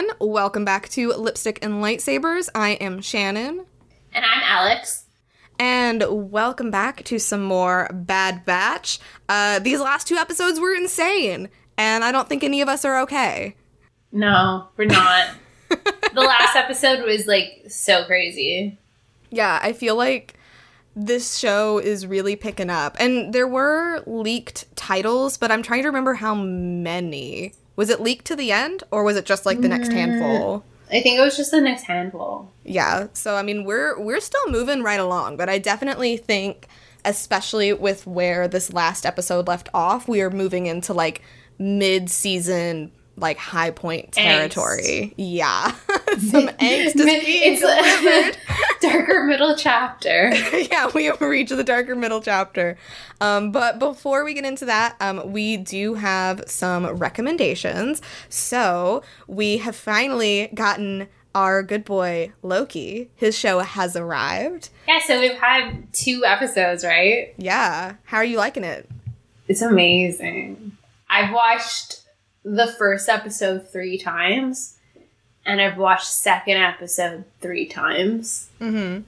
Everyone. Welcome back to Lipstick and Lightsabers. I am Shannon. And I'm Alex. And welcome back to some more Bad Batch. Uh, these last two episodes were insane, and I don't think any of us are okay. No, we're not. the last episode was like so crazy. Yeah, I feel like this show is really picking up. And there were leaked titles, but I'm trying to remember how many. Was it leaked to the end, or was it just like the next mm. handful? I think it was just the next handful. Yeah. So I mean, we're we're still moving right along, but I definitely think especially with where this last episode left off, we are moving into like mid-season like high point territory. Angst. Yeah. Some angst is being delivered. darker middle chapter. yeah, we have reached the darker middle chapter. Um, but before we get into that, um, we do have some recommendations. So we have finally gotten our good boy Loki. His show has arrived. Yeah, so we've had two episodes, right? Yeah. How are you liking it? It's amazing. I've watched the first episode three times, and I've watched second episode three times. Mm-hmm.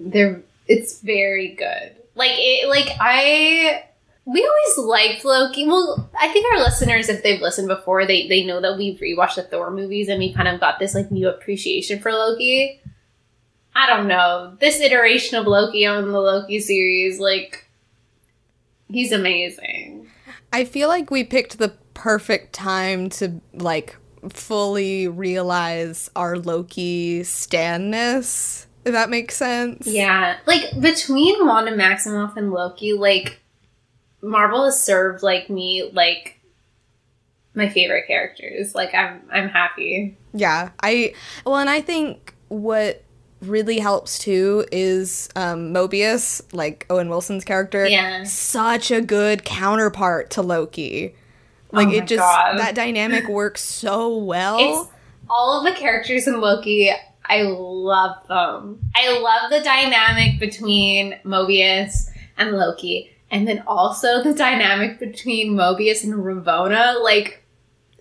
They're it's very good. Like it, like I. We always liked Loki. Well, I think our listeners, if they've listened before, they they know that we've rewatched the Thor movies and we kind of got this like new appreciation for Loki. I don't know. This iteration of Loki on the Loki series, like, he's amazing. I feel like we picked the perfect time to like fully realize our Loki stanness. If that makes sense. Yeah. Like between Wanda Maximoff and Loki, like Marvel has served like me like my favorite characters. Like I'm I'm happy. Yeah. I well and I think what really helps too is um, Mobius, like Owen Wilson's character. Yeah. Such a good counterpart to Loki. Oh like oh it just God. that dynamic works so well. It's all of the characters in Loki, I love them. I love the dynamic between Mobius and Loki. And then also the dynamic between Mobius and Ravonna. Like,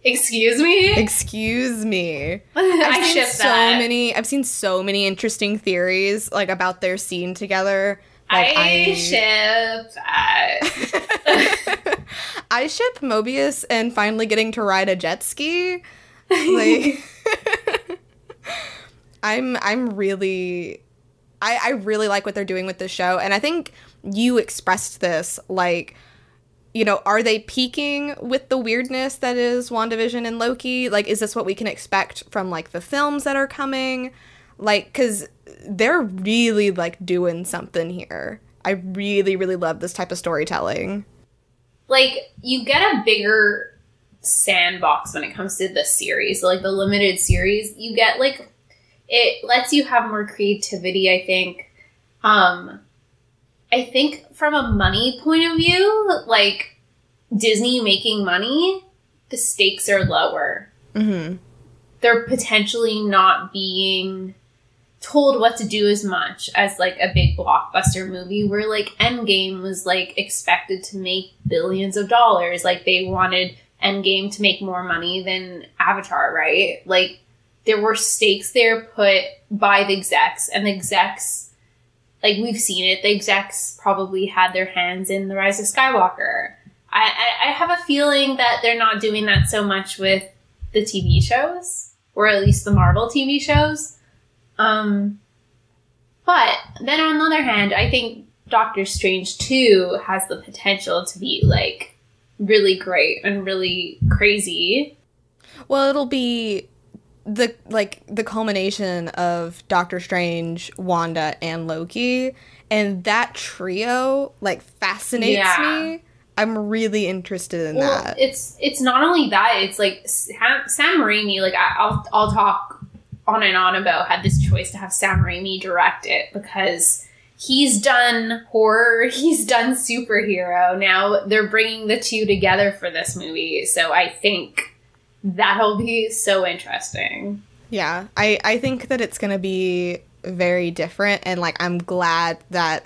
excuse me? Excuse me. I've seen so that. many I've seen so many interesting theories like about their scene together. Like, I, I ship that. Uh, I ship Mobius and finally getting to ride a jet ski. Like I'm I'm really I, I really like what they're doing with this show. And I think you expressed this like you know, are they peaking with the weirdness that is WandaVision and Loki? Like, is this what we can expect from like the films that are coming? Like, cause they're really like doing something here. I really, really love this type of storytelling. Like, you get a bigger sandbox when it comes to the series, like the limited series. You get like it lets you have more creativity, I think. Um I think from a money point of view, like Disney making money, the stakes are lower. Mm-hmm. They're potentially not being told what to do as much as like a big blockbuster movie where like Endgame was like expected to make billions of dollars. Like they wanted Endgame to make more money than Avatar, right? Like there were stakes there put by the execs and the execs like we've seen it, the execs probably had their hands in the rise of Skywalker. I, I, I have a feeling that they're not doing that so much with the TV shows, or at least the Marvel TV shows um, but then on the other hand, I think Doctor Strange 2 has the potential to be like really great and really crazy. Well, it'll be the like the culmination of Doctor Strange, Wanda, and Loki, and that trio like fascinates yeah. me. I'm really interested in well, that. It's it's not only that; it's like Sam, Sam Raimi. Like I, I'll I'll talk on and on about had this choice to have Sam Raimi direct it because he's done horror, he's done superhero. Now they're bringing the two together for this movie. So I think that'll be so interesting. Yeah, I, I think that it's going to be very different. And like, I'm glad that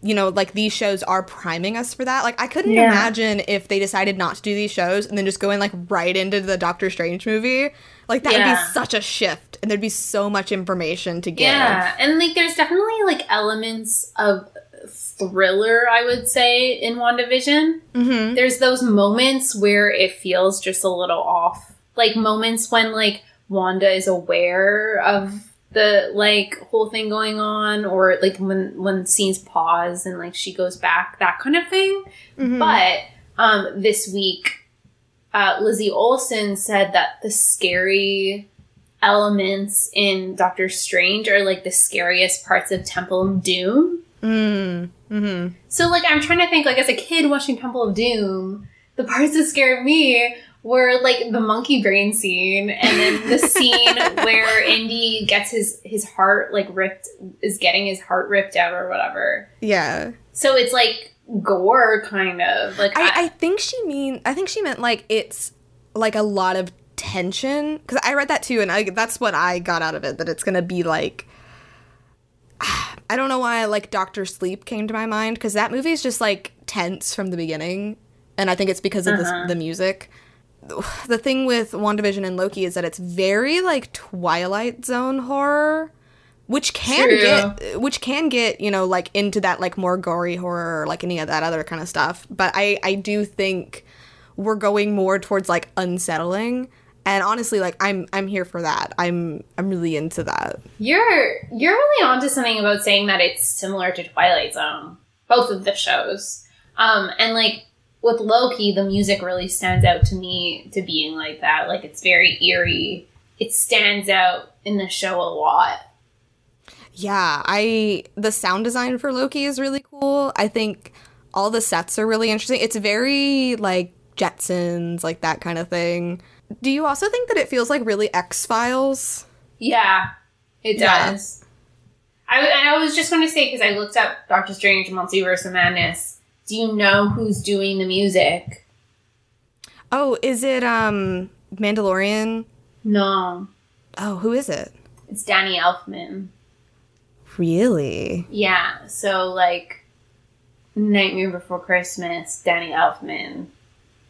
you know, like these shows are priming us for that. Like I couldn't yeah. imagine if they decided not to do these shows and then just going like right into the Doctor Strange movie Like that would be such a shift and there'd be so much information to give. Yeah, and like there's definitely like elements of thriller, I would say, in WandaVision. Mm-hmm. There's those moments where it feels just a little off. Like moments when like Wanda is aware of the like whole thing going on or like when when scenes pause and like she goes back, that kind of thing. Mm-hmm. But um, this week, uh, Lizzie Olson said that the scary elements in Doctor Strange are like the scariest parts of Temple of Doom. Mm. Mm-hmm. So, like, I'm trying to think, like, as a kid watching Temple of Doom, the parts that scared me were like the monkey brain scene, and then the scene where Indy gets his his heart like ripped, is getting his heart ripped out or whatever. Yeah. So it's like gore, kind of like I, I think she mean I think she meant like it's like a lot of tension because I read that too and I, that's what I got out of it that it's gonna be like I don't know why like Doctor Sleep came to my mind because that movie is just like tense from the beginning and I think it's because of Uh-huh. the, the music. The thing with WandaVision and Loki is that it's very like Twilight Zone horror, which can True. get which can get you know like into that like more gory horror or like any of that other kind of stuff. But I I do think we're going more towards like unsettling. And honestly, like I'm I'm here for that. I'm I'm really into that. You're you're really onto something about saying that it's similar to Twilight Zone, both of the shows. Um, and like with Loki, the music really stands out to me to being like that. Like it's very eerie. It stands out in the show a lot. Yeah, I the sound design for Loki is really cool. I think all the sets are really interesting. It's very like Jetsons, like that kind of thing. Do you also think that it feels like really X Files? Yeah, it Yeah. does. I and I was just going to say because I looked up Doctor Strange Multiverse of Madness. Do you know who's doing the music? Oh, is it um Mandalorian? No, Oh, who is it? it's Danny Elfman. Really? Yeah, so like Nightmare Before Christmas, Danny Elfman.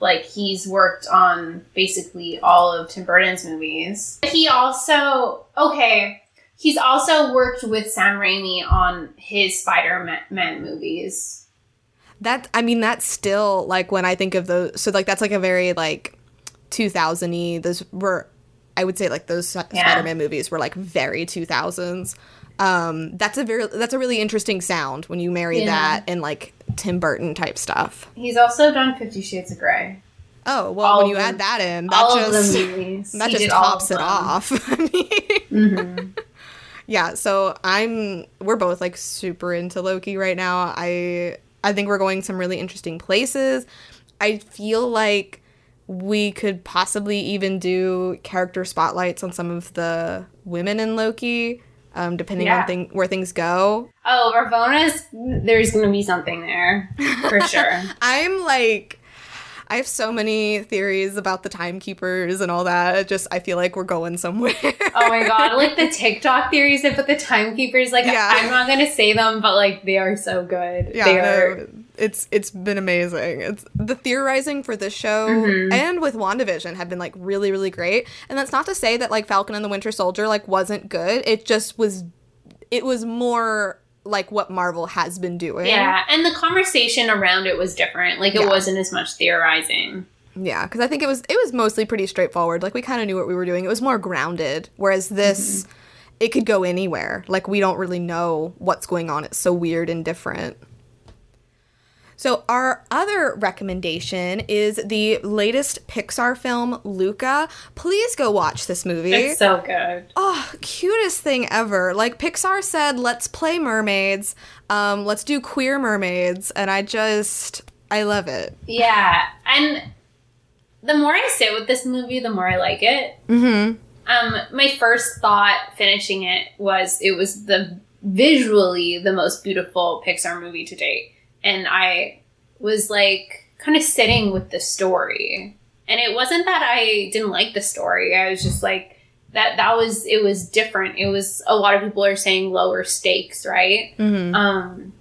Like he's worked on basically all of Tim Burton's movies. He also okay, he's also worked with Sam Raimi on his Spider-Man movies. That I mean, that's still like when I think of those. So like that's like a very like 2000y. Those were, I would say like those Yeah. Spider-Man movies were like very 2000s. Um, that's a very that's a really interesting sound when you marry Yeah. that and like Tim Burton type stuff. He's also done Fifty Shades of Grey. Oh well, All when you them- add that in, that just that He just tops it off. I mean, Mhm. yeah. So I'm we're both like super into Loki right now. I I think we're going some really interesting places. I feel like we could possibly even do character spotlights on some of the women in Loki, um, depending Yeah. on thing where things go. Oh, Ravonna's there's gonna be something there for sure. I'm like, I have so many theories about the timekeepers and all that. It just I feel like we're going somewhere. Oh my god, like the TikTok theories that put the timekeepers, like Yeah. I'm not gonna say them, but like they are so good. yeah, they are it's it's been amazing. It's the theorizing for this show Mhm. and with WandaVision have been like really really great. And that's not to say that like Falcon and the Winter Soldier like wasn't good. It just was it was more like what Marvel has been doing. Yeah, and the conversation around it was different. Like it Yeah. wasn't as much theorizing. Yeah, because I think it was it was mostly pretty straightforward. Like we kind of knew what we were doing. It was more grounded. Whereas this, it could go anywhere. Like we don't really know what's going on. It's so weird and different. So our other recommendation is the latest Pixar film, Luca. Please go watch this movie. It's so good. Oh, cutest thing ever. Like Pixar said, let's play mermaids. Um, let's do queer mermaids, and I just I love it. Yeah, and the more I sit with this movie, the more I like it. Mm-hmm. Um, my first thought finishing it was it was the visually the most beautiful Pixar movie to date, and I was like kind of sitting with the story. And it wasn't that I didn't like the story. I was just like that. That was it was different. It was a lot of people are saying lower stakes, right? Mm-hmm. Um,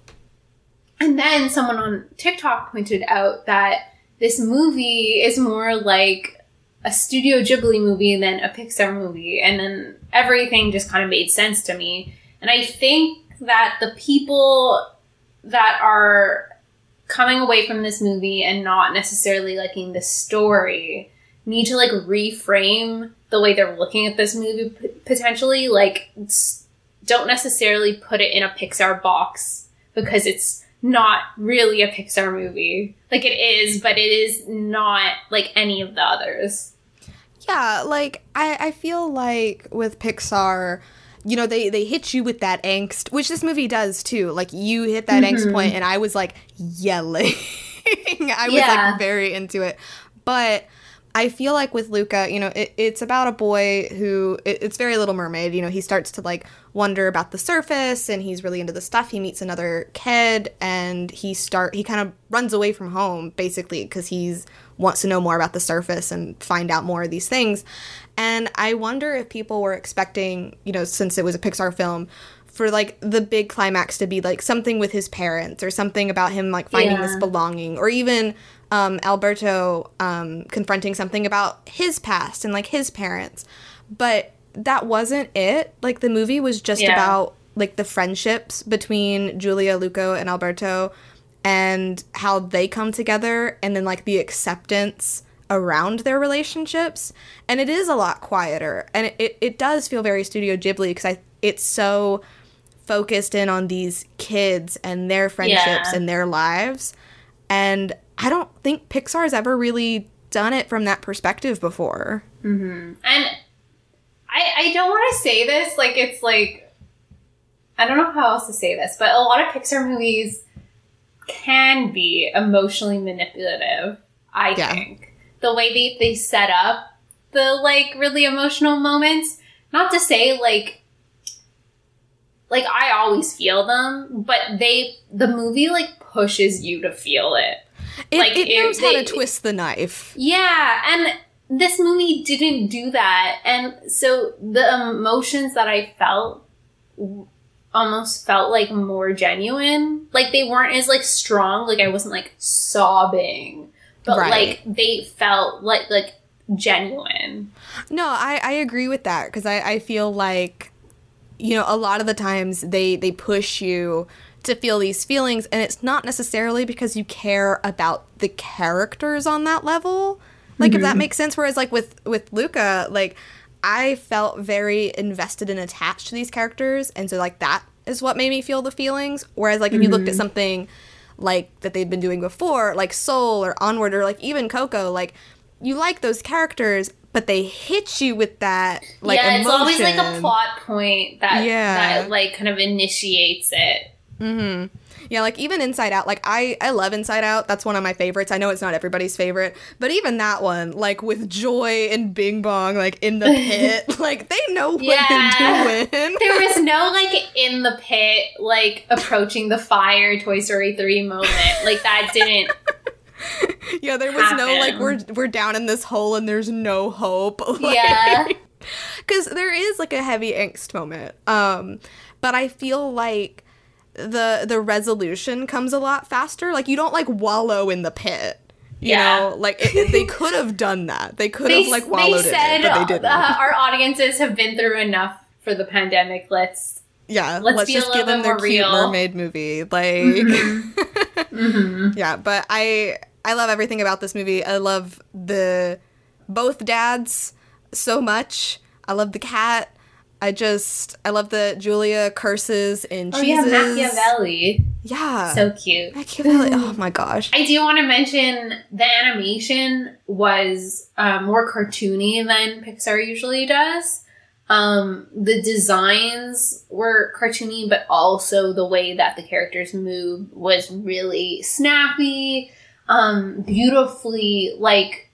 and then someone on TikTok pointed out that this movie is more like a Studio Ghibli movie then a Pixar movie, and then everything just kind of made sense to me. And I think that the people that are coming away from this movie and not necessarily liking the story need to like reframe the way they're looking at this movie p- potentially like don't necessarily put it in a Pixar box because it's not really a Pixar movie. Like it is, but it is not like any of the others. Yeah, like I, I feel like with Pixar, you know, they they hit you with that angst, which this movie does too. Like you hit that angst mm-hmm. point and I was like yelling. I was Yeah. like very into it. But I feel like with Luca, you know, it, it's about a boy who it, it's very Little Mermaid. You know, he starts to like wonder about the surface, and he's really into the stuff. He meets another kid, and he start he kind of runs away from home basically because he's wants to know more about the surface and find out more of these things. And I wonder if people were expecting, you know, since it was a Pixar film, for like the big climax to be like something with his parents or something about him like finding Yeah. this belonging or even um, Alberto um, confronting something about his past and like his parents. But that wasn't it. Like the movie was just Yeah. about like the friendships between Julia, Luca, and Alberto and how they come together and then like the acceptance around their relationships and it is a lot quieter and it, it, it does feel very studio ghibli because i it's so focused in on these kids and their friendships Yeah. and their lives and i don't think pixar has ever really done it from that perspective before mm-hmm. And I I don't want to say this like it's like I don't know how else to say this, but a lot of Pixar movies can be emotionally manipulative, I Yeah. think. The way they, they set up the like really emotional moments. Not to say like like I always feel them, but they the movie like pushes you to feel it. It, Like, it it- knows how to twist the knife Yeah, and this movie didn't do that. And so the emotions that I felt almost felt like more genuine. Like they weren't as like strong, like I wasn't like sobbing, but Right. like they felt like like genuine. No, I, I agree with that because I, I feel like, you know, a lot of the times they, they push you to feel these feelings, and it's not necessarily because you care about the characters on that level. Like, if that mm-hmm. makes sense. Whereas, like, with, with Luca, like, I felt very invested and attached to these characters, and so, like, that is what made me feel the feelings. Whereas, like, if you looked at mm-hmm. something like that they'd been doing before, like Soul or Onward or like even Coco, like you like those characters, but they hit you with that like yeah, it's always like a plot point that Yeah. that like kind of initiates it. Yeah, like even Inside Out, like I I love Inside Out. That's one of my favorites. I know it's not everybody's favorite, but even that one, like with Joy and Bing Bong, like in the pit, like they know what Yeah. they're doing. There was no like in the pit, like approaching the fire Toy Story 3 moment. Like that didn't yeah, there was no like we're we're down in this hole and there's no hope. Like, Yeah. because there is like a heavy angst moment um but i feel like the the resolution comes a lot faster. Like you don't like wallow in the pit you Yeah. know? Like it, it- they could have done that. They could have like they wallowed said in it but they didn't. uh, our audiences have been through enough for the pandemic. Let's yeah let's let's, just give them their cute real. mermaid movie like yeah but i i love everything about this movie. I love the both dads so much. I love the cat i just i love the julia curses in Oh yeah, Machiavelli. yeah So cute. Machiavelli. oh my gosh I do want to mention the animation was uh, more cartoony than Pixar usually does. Um, the designs were cartoony, but also the way that the characters move was really snappy, um, beautifully like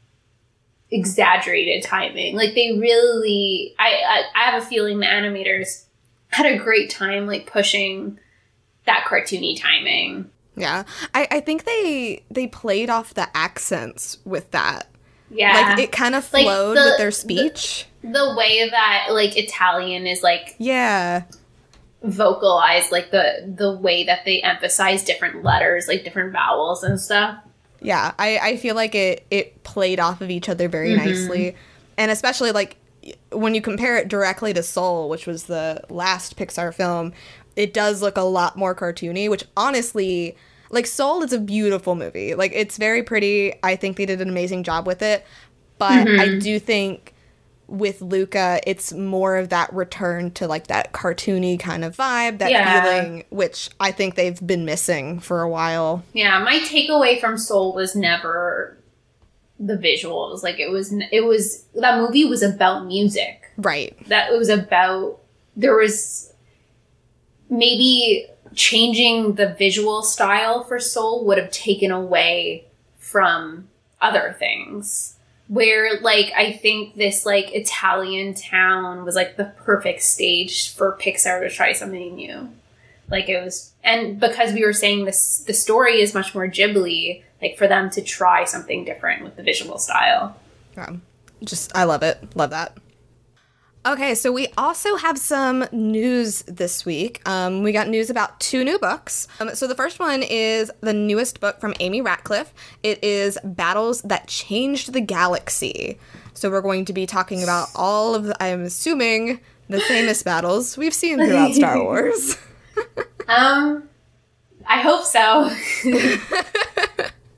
exaggerated timing. Like they really, I, I, I have a feeling the animators had a great time like pushing that cartoony timing. yeah I, I think they they played off the accents with that Yeah. like it kind of Like, flowed the- with their the- speech the way that like Italian is like yeah vocalized, like the the way that they emphasize different letters, like different vowels and stuff. Yeah, I, I feel like it it played off of each other very Mm-hmm. nicely, and especially like when you compare it directly to Soul, which was the last Pixar film, it does look a lot more cartoony. Which honestly, like Soul is a beautiful movie. Like it's very pretty. I think they did an amazing job with it, but Mm-hmm. I do think with Luca, it's more of that return to like that cartoony kind of vibe, that Yeah. feeling, which I think they've been missing for a while. Yeah, my takeaway from Soul was never the visuals. Like it was, it was that movie was about music. Right. That it was about there was maybe changing the visual style for Soul would have taken away from other things. Where like I think this like Italian town was like the perfect stage for Pixar to try something new. Like it was, and because we were saying this, the story is much more Ghibli. Like for them to try something different with the visual style. Yeah. Just, I love it. Love that. Okay, so we also have some news this week. Um, we got news about two new books. Um, so the first one is the newest book from Amy Ratcliffe. It is Battles That Changed the Galaxy. So we're going to be talking about all of the, I'm assuming, the famous battles we've seen throughout Star Wars. Um, I hope so.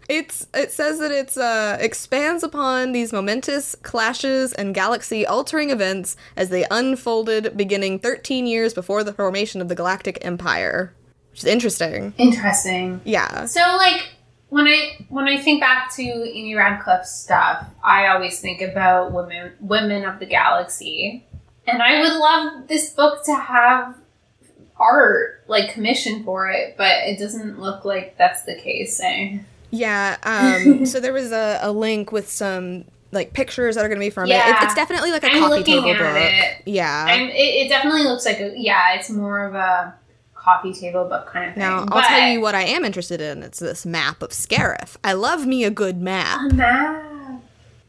It's it says that it's uh expands upon these momentous clashes and galaxy altering events as they unfolded beginning 13 years before the formation of the Galactic Empire. Which is interesting. Interesting. Yeah. So like when I when I think back to Amy Ratcliffe's stuff, I always think about women women of the galaxy. And I would love this book to have art like commission for it, but it doesn't look like that's the case. Eh? Yeah, um so there was a, a link with some like pictures that are going to be from it. Yeah. it. It's definitely like a I'm coffee table book. it. Yeah. It, it definitely looks like a yeah, it's more of a coffee table book kind of thing. now, I'll tell you what I am interested in. It's this map of Scarif. I love me a good map. a map.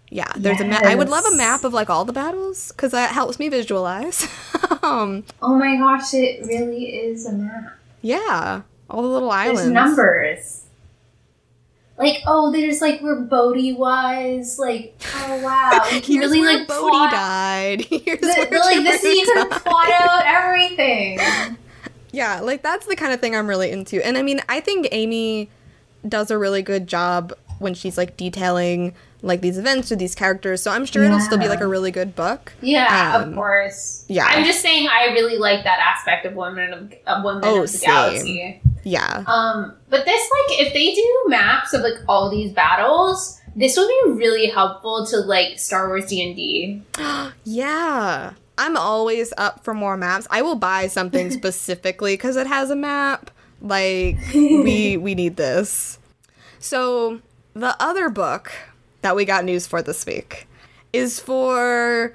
Yeah, there's a map. I would love a map of like all the battles because that helps me visualize. um, Oh my gosh, it really is a map. yeah, all the little islands. There's numbers. Like, oh, there's like where Bodhi was. Like, oh wow, Here's really where like Bodhi plot. died. Here's The, where the- like this, Jabari you can died. plot out everything. Yeah, like that's the kind of thing I'm really into. And I mean, I think Amy does a really good job when she's like detailing like these events or these characters. So I'm sure it'll still be like a really good book. Yeah, Um, of course. yeah. I'm just saying, I really like that aspect of women of, of women Oh, of the same. galaxy. Yeah. Um, but this, like, if they do maps of like all these battles, this would be really helpful to like Star Wars D and D. Yeah. I'm always up for more maps. I will buy something specifically because it has a map. Like we we need this. So the other book that we got news for this week is for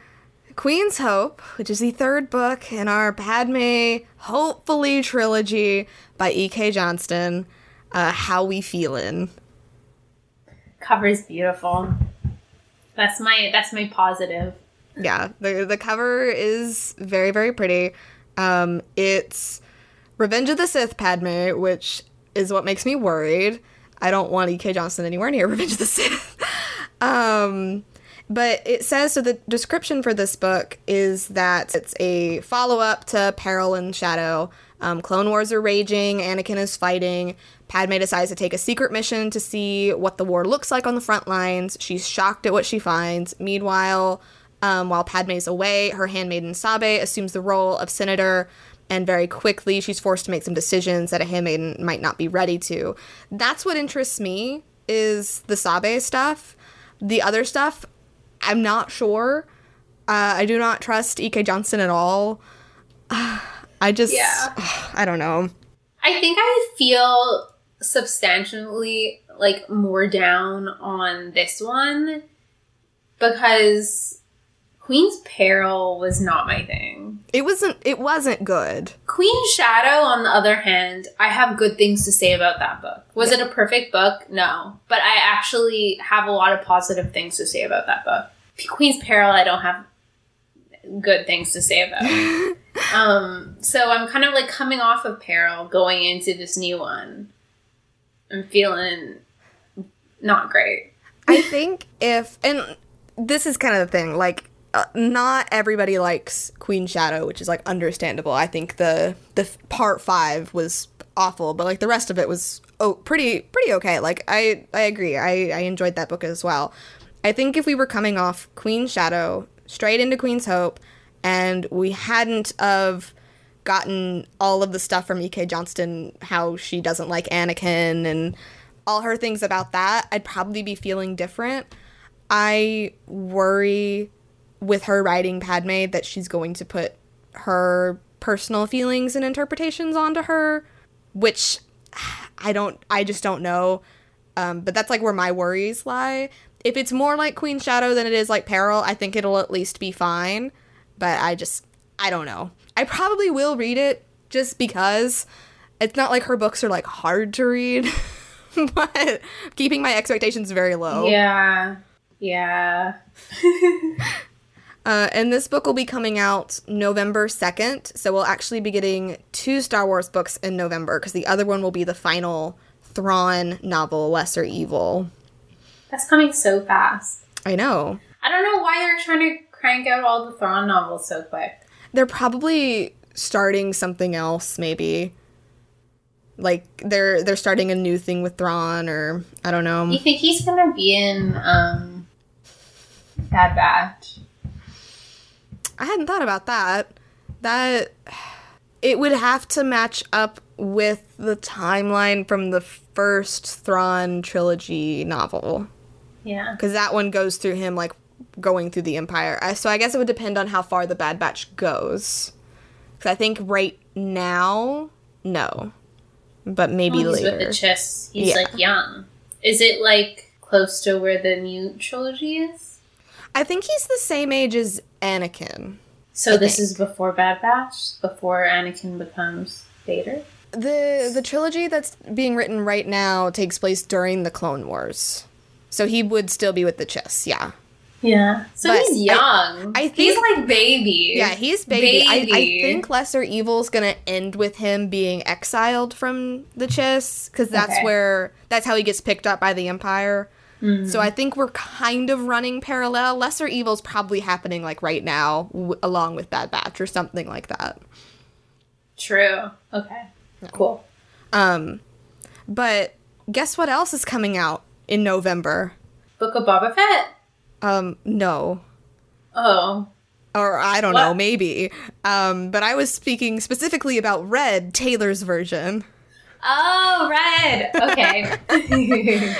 Queen's Hope, which is the third book in our Padme hopefully trilogy by E.K. Johnston. Uh, How we feelin'? Cover's beautiful. That's my that's my positive. yeah the the cover is very very pretty um it's revenge of the sith padme which is what makes me worried i don't want ek Johnston anywhere near revenge of the sith um but it says so the description for this book is that it's a follow-up to peril and shadow um, clone wars are raging anakin is fighting padme decides to take a secret mission to see what the war looks like on the front lines she's shocked at what she finds meanwhile um, while Padme's away, her handmaiden Sabe assumes the role of senator, and very quickly she's forced to make some decisions that a handmaiden might not be ready to. That's what interests me is the Sabe stuff. The other stuff, I'm not sure. Uh, I do not trust E.K. Johnston at all. I just, Yeah. I don't know. I think I feel substantially like more down on this one because Queen's Peril was not my thing. It wasn't. It wasn't good. Queen Shadow, on the other hand, I have good things to say about that book. Was it a perfect book? No. But I actually have a lot of positive things to say about that book. Queen's Peril, I don't have good things to say about. um, so I'm kind of like coming off of Peril, going into this new one. I'm feeling not great. I think if and this is kind of the thing, like uh, not everybody likes Queen Shadow, which is like understandable. I think the the part 5 was awful, but like the rest of it was oh pretty pretty okay. Like I I agree. I I enjoyed that book as well. I think if we were coming off Queen Shadow straight into Queen's Hope and we hadn't of gotten all of the stuff from E.K. Johnston, how she doesn't like Anakin and all her things about that, I'd probably be feeling different. I worry with her writing Padme that she's going to put her personal feelings and interpretations onto her, which I don't, I just don't know. Um, but that's like where my worries lie. If it's more like Queen Shadow than it is like Peril, I think it'll at least be fine. But I just, I don't know. I probably will read it just because it's not like her books are like hard to read, but keeping my expectations very low. Yeah. Yeah. Uh, and this book will be coming out November 2nd. So we'll actually be getting two Star Wars books in November because the other one will be the final Thrawn novel, Lesser Evil. That's coming so fast. I know. I don't know why they're trying to crank out all the Thrawn novels so quick. They're probably starting something else, maybe. Like they're they're starting a new thing with Thrawn, or I don't know. You think he's gonna be in um Bad Batch? I hadn't thought about that. That it would have to match up with the timeline from the first Thrawn trilogy novel Yeah. because that one goes through him like going through the Empire. So I guess it would depend on how far the Bad Batch goes. Because I think right now, no, but maybe Well, he's later. with the Chiss. He's Yeah. like young. Is it like close to where the new trilogy is? I think he's the same age as Anakin. So I this think. is before Bad Batch, before Anakin becomes Vader. the The trilogy that's being written right now takes place during the Clone Wars, so he would still be with the Chiss. Yeah, Yeah. So But he's young. I he's think- like baby. yeah, he's baby. I, I think Lesser Evil's gonna end with him being exiled from the Chiss because that's Okay. where that's how he gets picked up by the Empire. Mhm. So I think we're kind of running parallel. Lesser Evil's probably happening like right now, w- along with Bad Batch or something like that. True. Okay. Cool. Um, but guess what else is coming out in November? Book of Boba Fett. Um, no. Oh. Or I don't know, maybe. Um, but I was speaking specifically about Red, Taylor's version. Oh, red. Okay.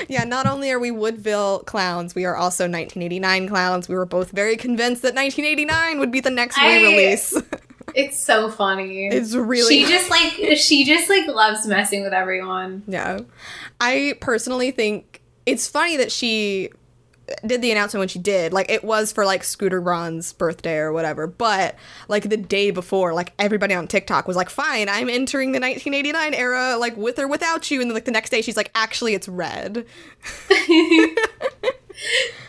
Yeah, not only are we Woodvale clowns, we are also 1989 clowns. We were both very convinced that 1989 would be the next I- re-release. it's so funny. it's really she just like she just like loves messing with everyone. Yeah. I personally think it's funny that she did the announcement when she did. Like it was for like Scooter Braun's birthday or whatever, but like the day before, like everybody on TikTok was like, "Fine, I'm entering the 1989 era like with or without you." And then like the next day she's like, "Actually, it's red."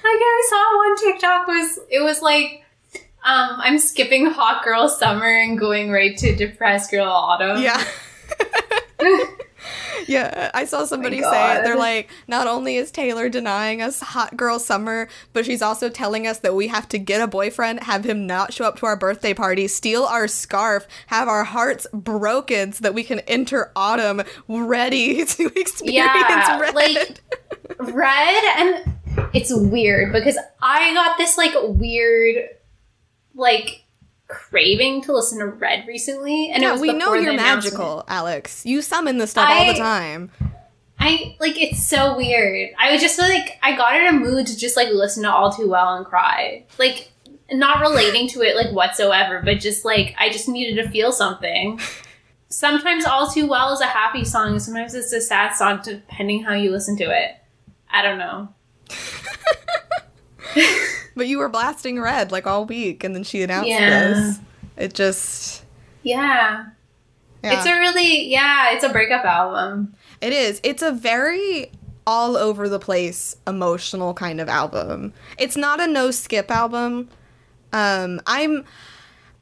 Like I saw one TikTok was it was like um I'm skipping hot girl summer and going right to depressed girl autumn. Yeah. Yeah, I saw oh somebody say it. They're like, not only is Taylor denying us hot girl summer, but she's also telling us that we have to get a boyfriend, have him not show up to our birthday party, steal our scarf, have our hearts broken so that we can enter autumn ready to experience Yeah, red. like- red and it's weird because I got this like weird like craving to listen to Red recently and it yeah, was we know you're magical, Alex. You summon the stuff all the time. I like it's so weird. I was just like I got in a mood to just like listen to All Too Well and cry. Like not relating to it like whatsoever, but just like I just needed to feel something. Sometimes All Too Well is a happy song, sometimes it's a sad song depending how you listen to it. I don't know. But you were blasting red like all week, and then she announced Yeah. this. It just. Yeah. Yeah. It's a really yeah, it's a breakup album. It is. It's a very all over the place emotional kind of album. It's not a no skip album. Um I'm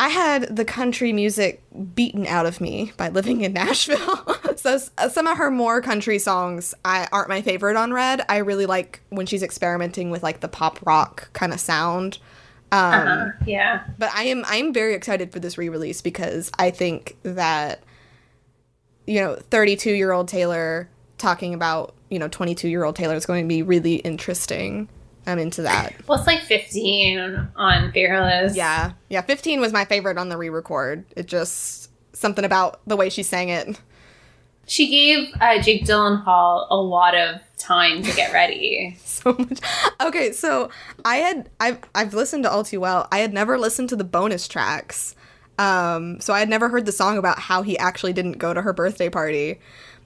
I had the country music beaten out of me by living in Nashville. so uh, some of her more country songs I, aren't my favorite on Red. I really like when she's experimenting with like the pop rock kind of sound. Um, Uh, yeah. But I am I am very excited for this re-release because I think that you know 32 year old Taylor talking about you know 22 year old Taylor is going to be really interesting. I'm into that. Well, it's like 15 on Fearless. Yeah, yeah. 15 was my favorite on the re-record. It just something about the way she sang it. She gave uh, Jake Gyllenhaal a lot of time to get ready. so much. Okay, so I had I've I've listened to All Too Well. I had never listened to the bonus tracks. Um, so I had never heard the song about how he actually didn't go to her birthday party.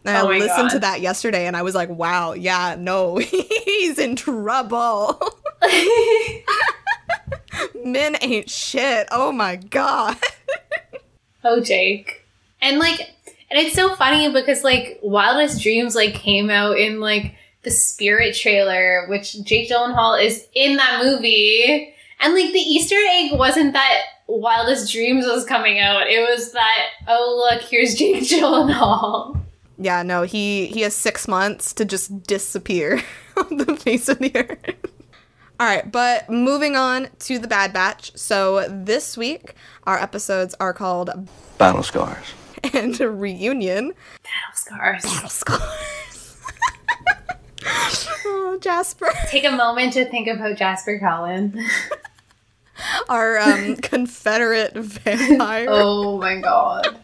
And Oh I listened to that yesterday and I was like, wow, yeah, no, he's in trouble. Men ain't shit. Oh my god. oh, Jake. And like, and it's so funny because like Wildest Dreams like came out in like the Spirit trailer, which Jake Gyllenhaal is in that movie. And like the Easter egg wasn't that Wildest Dreams was coming out. It was that, oh look, here's Jake Gyllenhaal. Yeah, no, he he has six months to just disappear on the face of the earth. All right, but moving on to the Bad Batch. So this week our episodes are called Battle scars. And reunion. Battle Scars. Battle scars. oh, Jasper, Take a moment to think about Jasper Cullen. our um, Confederate vampire. oh my god.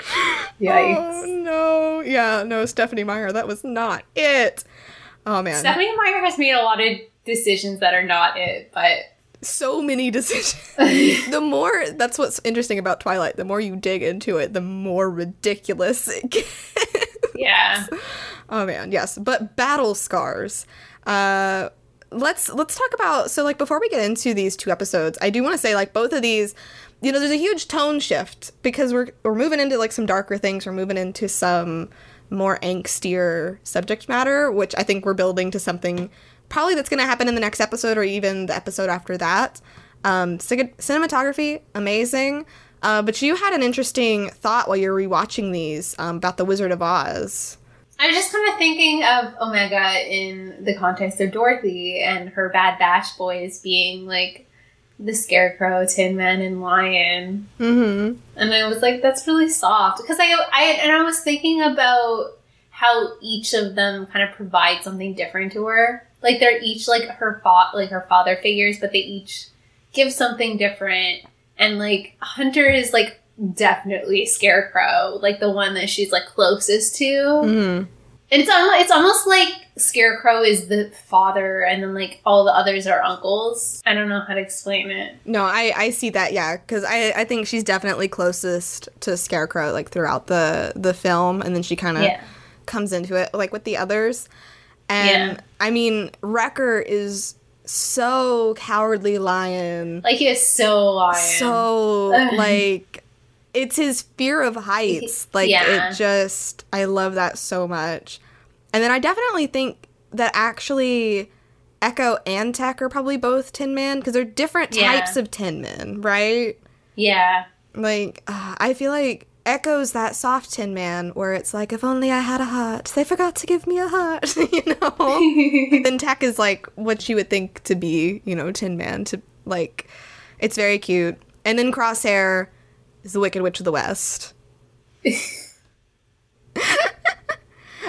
Yikes. Oh, no, yeah, no, Stephenie Meyer. That was not it. Oh man, Stephenie Meyer has made a lot of decisions that are not it, but so many decisions. the more that's what's interesting about Twilight. The more you dig into it, the more ridiculous it gets. yeah. Oh man, yes. But battle scars. Uh let's let's talk about so like before we get into these two episodes, I do want to say like both of these, you know, there's a huge tone shift because we're we're moving into like some darker things, we're moving into some more angstier subject matter, which I think we're building to something probably that's going to happen in the next episode or even the episode after that. Um, cinematography, amazing. Uh, but you had an interesting thought while you're rewatching these um, about the Wizard of Oz. I was just kind of thinking of Omega in the context of Dorothy and her Bad Batch boys being like the Scarecrow, Tin Man, and Lion. Mm-hmm. And I was like, that's really soft. Because I, I, and I was thinking about how each of them kind of provide something different to her. Like they're each like her fa- like her father figures, but they each give something different. And like Hunter is like definitely Scarecrow, like the one that she's like closest to. Mm-hmm. And it's almost, it's almost like Scarecrow is the father, and then like all the others are uncles. I don't know how to explain it. No, I, I see that, yeah, because I, I think she's definitely closest to Scarecrow, like throughout the the film, and then she kind of Yeah. comes into it, like with the others. And Yeah. I mean, Wrecker is so cowardly lion, Like he is so lion. so like it's his fear of heights. Like Yeah. it just, I love that so much. And then I definitely think that actually. Echo and Tech are probably both Tin Man because they're different Yeah. types of Tin Men, right? yeah. Like, uh, I feel like Echo's that soft Tin Man where it's like, if only I had a heart. They forgot to give me a heart, you know? then Tech is like what you would think to be, you know, Tin Man. To like, it's very cute. And then Crosshair is the Wicked Witch of the West.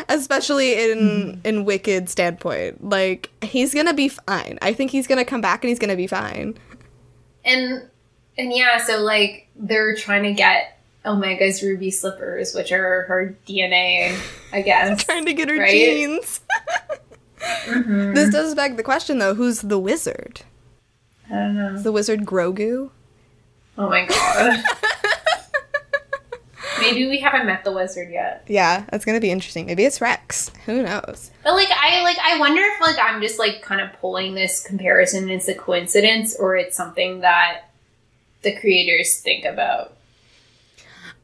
Especially in in Wicked standpoint, like he's gonna be fine. I think he's gonna come back and he's gonna be fine. and and yeah, so like they're trying to get Omega's ruby slippers, which are her DNA, I guess. Trying to get her Right? jeans. Mhm. This does beg the question though: Who's the wizard? I don't know. Is the wizard Grogu? Oh my god. Maybe we haven't met the wizard yet. Yeah, that's gonna be interesting. Maybe it's Rex. Who knows? But like I like I wonder if like I'm just like kind of pulling this comparison and it's a coincidence or it's something that the creators think about.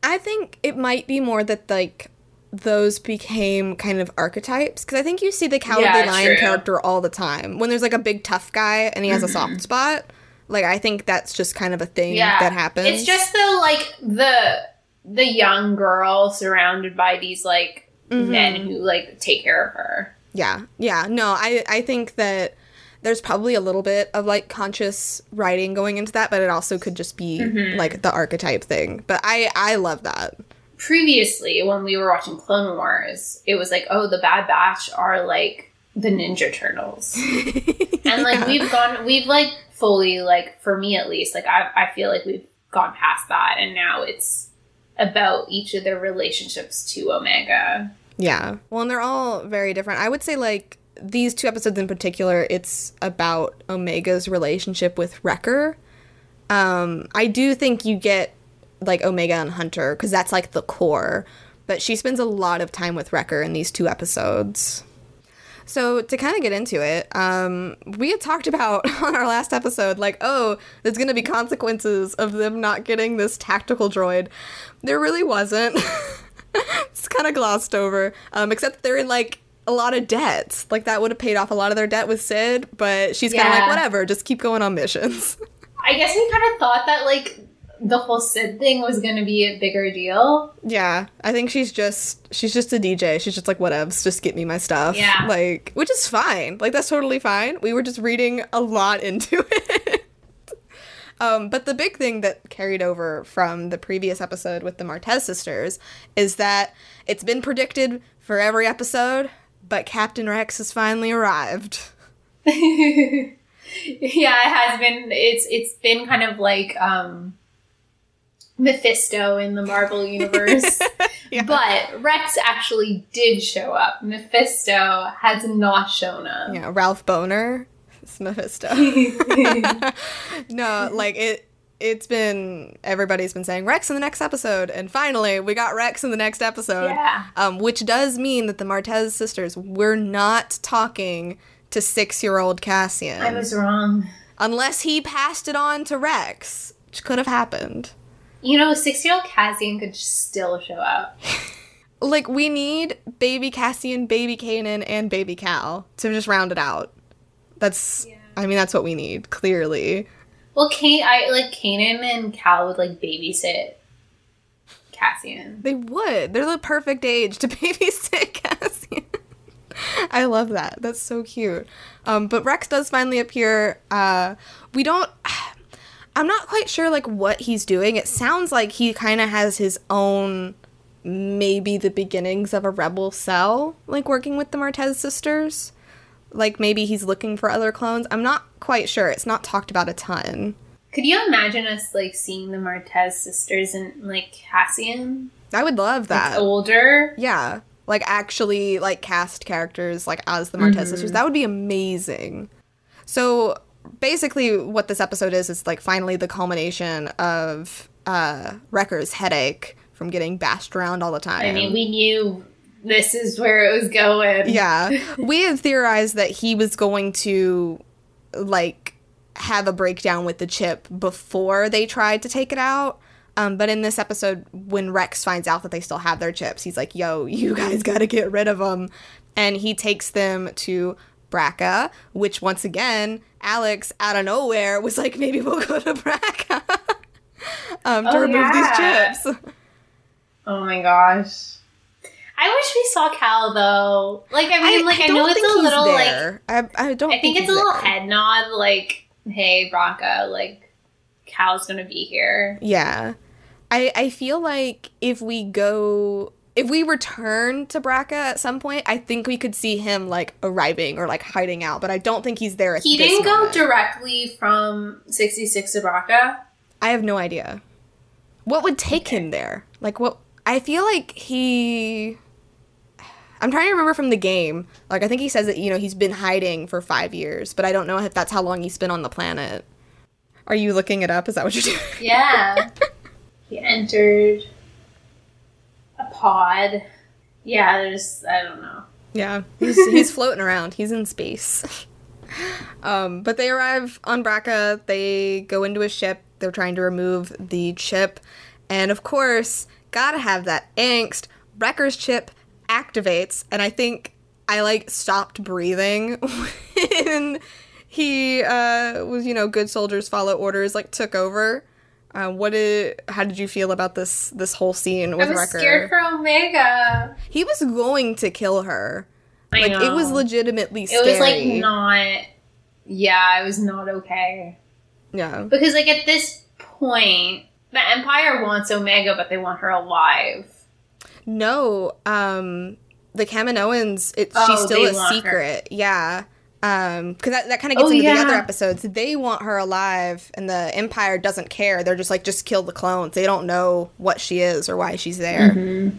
I think it might be more that like those became kind of archetypes because I think you see the cowardly Yeah, lion true. character all the time when there's like a big tough guy and he has a Mm-hmm. soft spot. Like I think that's just kind of a thing Yeah. that happens. It's just the like the the young girl surrounded by these like Mhm. men who like take care of her. Yeah, yeah. No, I I think that there's probably a little bit of like conscious writing going into that, but it also could just be Mhm. like the archetype thing. But I I love that. Previously, when we were watching Clone Wars, it was like, oh, the Bad Batch are like the Ninja Turtles. and like Yeah. we've gone we've like fully like for me at least like I, I feel like we've gone past that and now it's about each of their relationships to omega Yeah. Well, and they're all very different. I would say like these two episodes in particular, it's about Omega's relationship with Wrecker. Um, I do think you get like Omega and Hunter because that's like the core, but she spends a lot of time with Wrecker in these two episodes. So to kind of get into it, um, we had talked about on our last episode, like, oh, there's gonna be consequences of them not getting this tactical droid. There really wasn't. it's kind of glossed over, um, except they're in like a lot of debt. Like that would have paid off a lot of their debt with Sid, but she's kind of like, whatever, just keep going on missions. i guess we kind of thought that like the whole sid thing was going to be a bigger deal yeah, I think she's just she's just a DJ. She's just like, whatevs, just get me my stuff. Yeah. like which is fine. Like that's totally fine. We were just reading a lot into it. Um, but the big thing that carried over from the previous episode with the Martez sisters is that it's been predicted for every episode, but Captain Rex has finally arrived. yeah it has been it's it's been kind of like um mephisto in the marvel universe Yeah. but rex actually did show up mephisto has not shown up Yeah, Ralph Bohner, it's Mephisto. no, like it. It's been everybody's been saying Rex in the next episode, and finally we got Rex in the next episode. Yeah. Um, which does mean that the Martez sisters were not talking to six-year-old Cassian, I was wrong. unless he passed it on to Rex, which could have happened. You know, six year old Cassian could still show up. Like we need baby Cassian, baby Kanan, and baby Cal to just round it out. That's, Yeah. I mean, that's what we need clearly. Well, Kane, I like Kanan and Cal would like babysit Cassian. They would. They're the perfect age to babysit Cassian. I love that. That's so cute. Um, but Rex does finally appear. Uh, we don't. I'm not quite sure like what he's doing. It sounds like he kind of has his own, maybe the beginnings of a rebel cell, like working with the Martez sisters. Like maybe he's looking for other clones. I'm not quite sure. It's not talked about a ton. Could you imagine us like seeing the Martez sisters and like Cassian I would love that. older? Yeah. Like actually like cast characters like as the Martez mm-hmm. sisters. That would be amazing. So basically what this episode is is like finally the culmination of uh Wrecker's headache from getting bashed around all the time. I mean, we knew this is where it was going. yeah. We had theorized that he was going to like have a breakdown with the chip before they tried to take it out. Um, but in this episode, when Rex finds out that they still have their chips, he's like, yo, you guys got to get rid of them. And he takes them to Bracca, which once again, Alex out of nowhere was like, maybe we'll go to Bracca um, to Oh, remove yeah. these chips. Oh my gosh. I wish we saw Cal though. Like, I mean, like I, know it's a he's little like. I, I don't I think it's a little there. head nod, like, hey, Bronca, like, Cal's gonna be here. Yeah. I I feel like if we go if we return to Bracca at some point, I think we could see him like arriving or like hiding out, but I don't think he's there at this He didn't go directly from 66 to Bronca. I have no idea. What would take him there? Like what I feel like he I'm trying to remember from the game. Like I think he says that you know he's been hiding for 5 years, but I don't know if that's how long he's been on the planet. Are you looking it up? Is that what you're doing? Yeah. he entered pod. Yeah, there's, I don't know. Yeah, he's, he's floating around. He's in space. Um, but they arrive on Bracca. They go into a ship. They're trying to remove the chip, and of course, gotta have that angst. Wrecker's chip activates, and I think I like stopped breathing when he uh, was, you know, good soldiers follow orders. Like took over. Uh, what did? How did you feel about this this whole scene with I was Wrecker? scared for Omega. he was going to kill her. I Like know. it was legitimately scary. It scary. was like not. Yeah, it was not okay. yeah. Because like at this point, the Empire wants Omega, but they want her alive. No, um, the Kaminoans, it, Oh, she's still a secret. her. secret. Yeah. Um, because that, that kind of gets Oh, into the other episodes. They want her alive, and the Empire doesn't care. They're just like, just kill the clones. They don't know what she is or why she's there. Mm-hmm.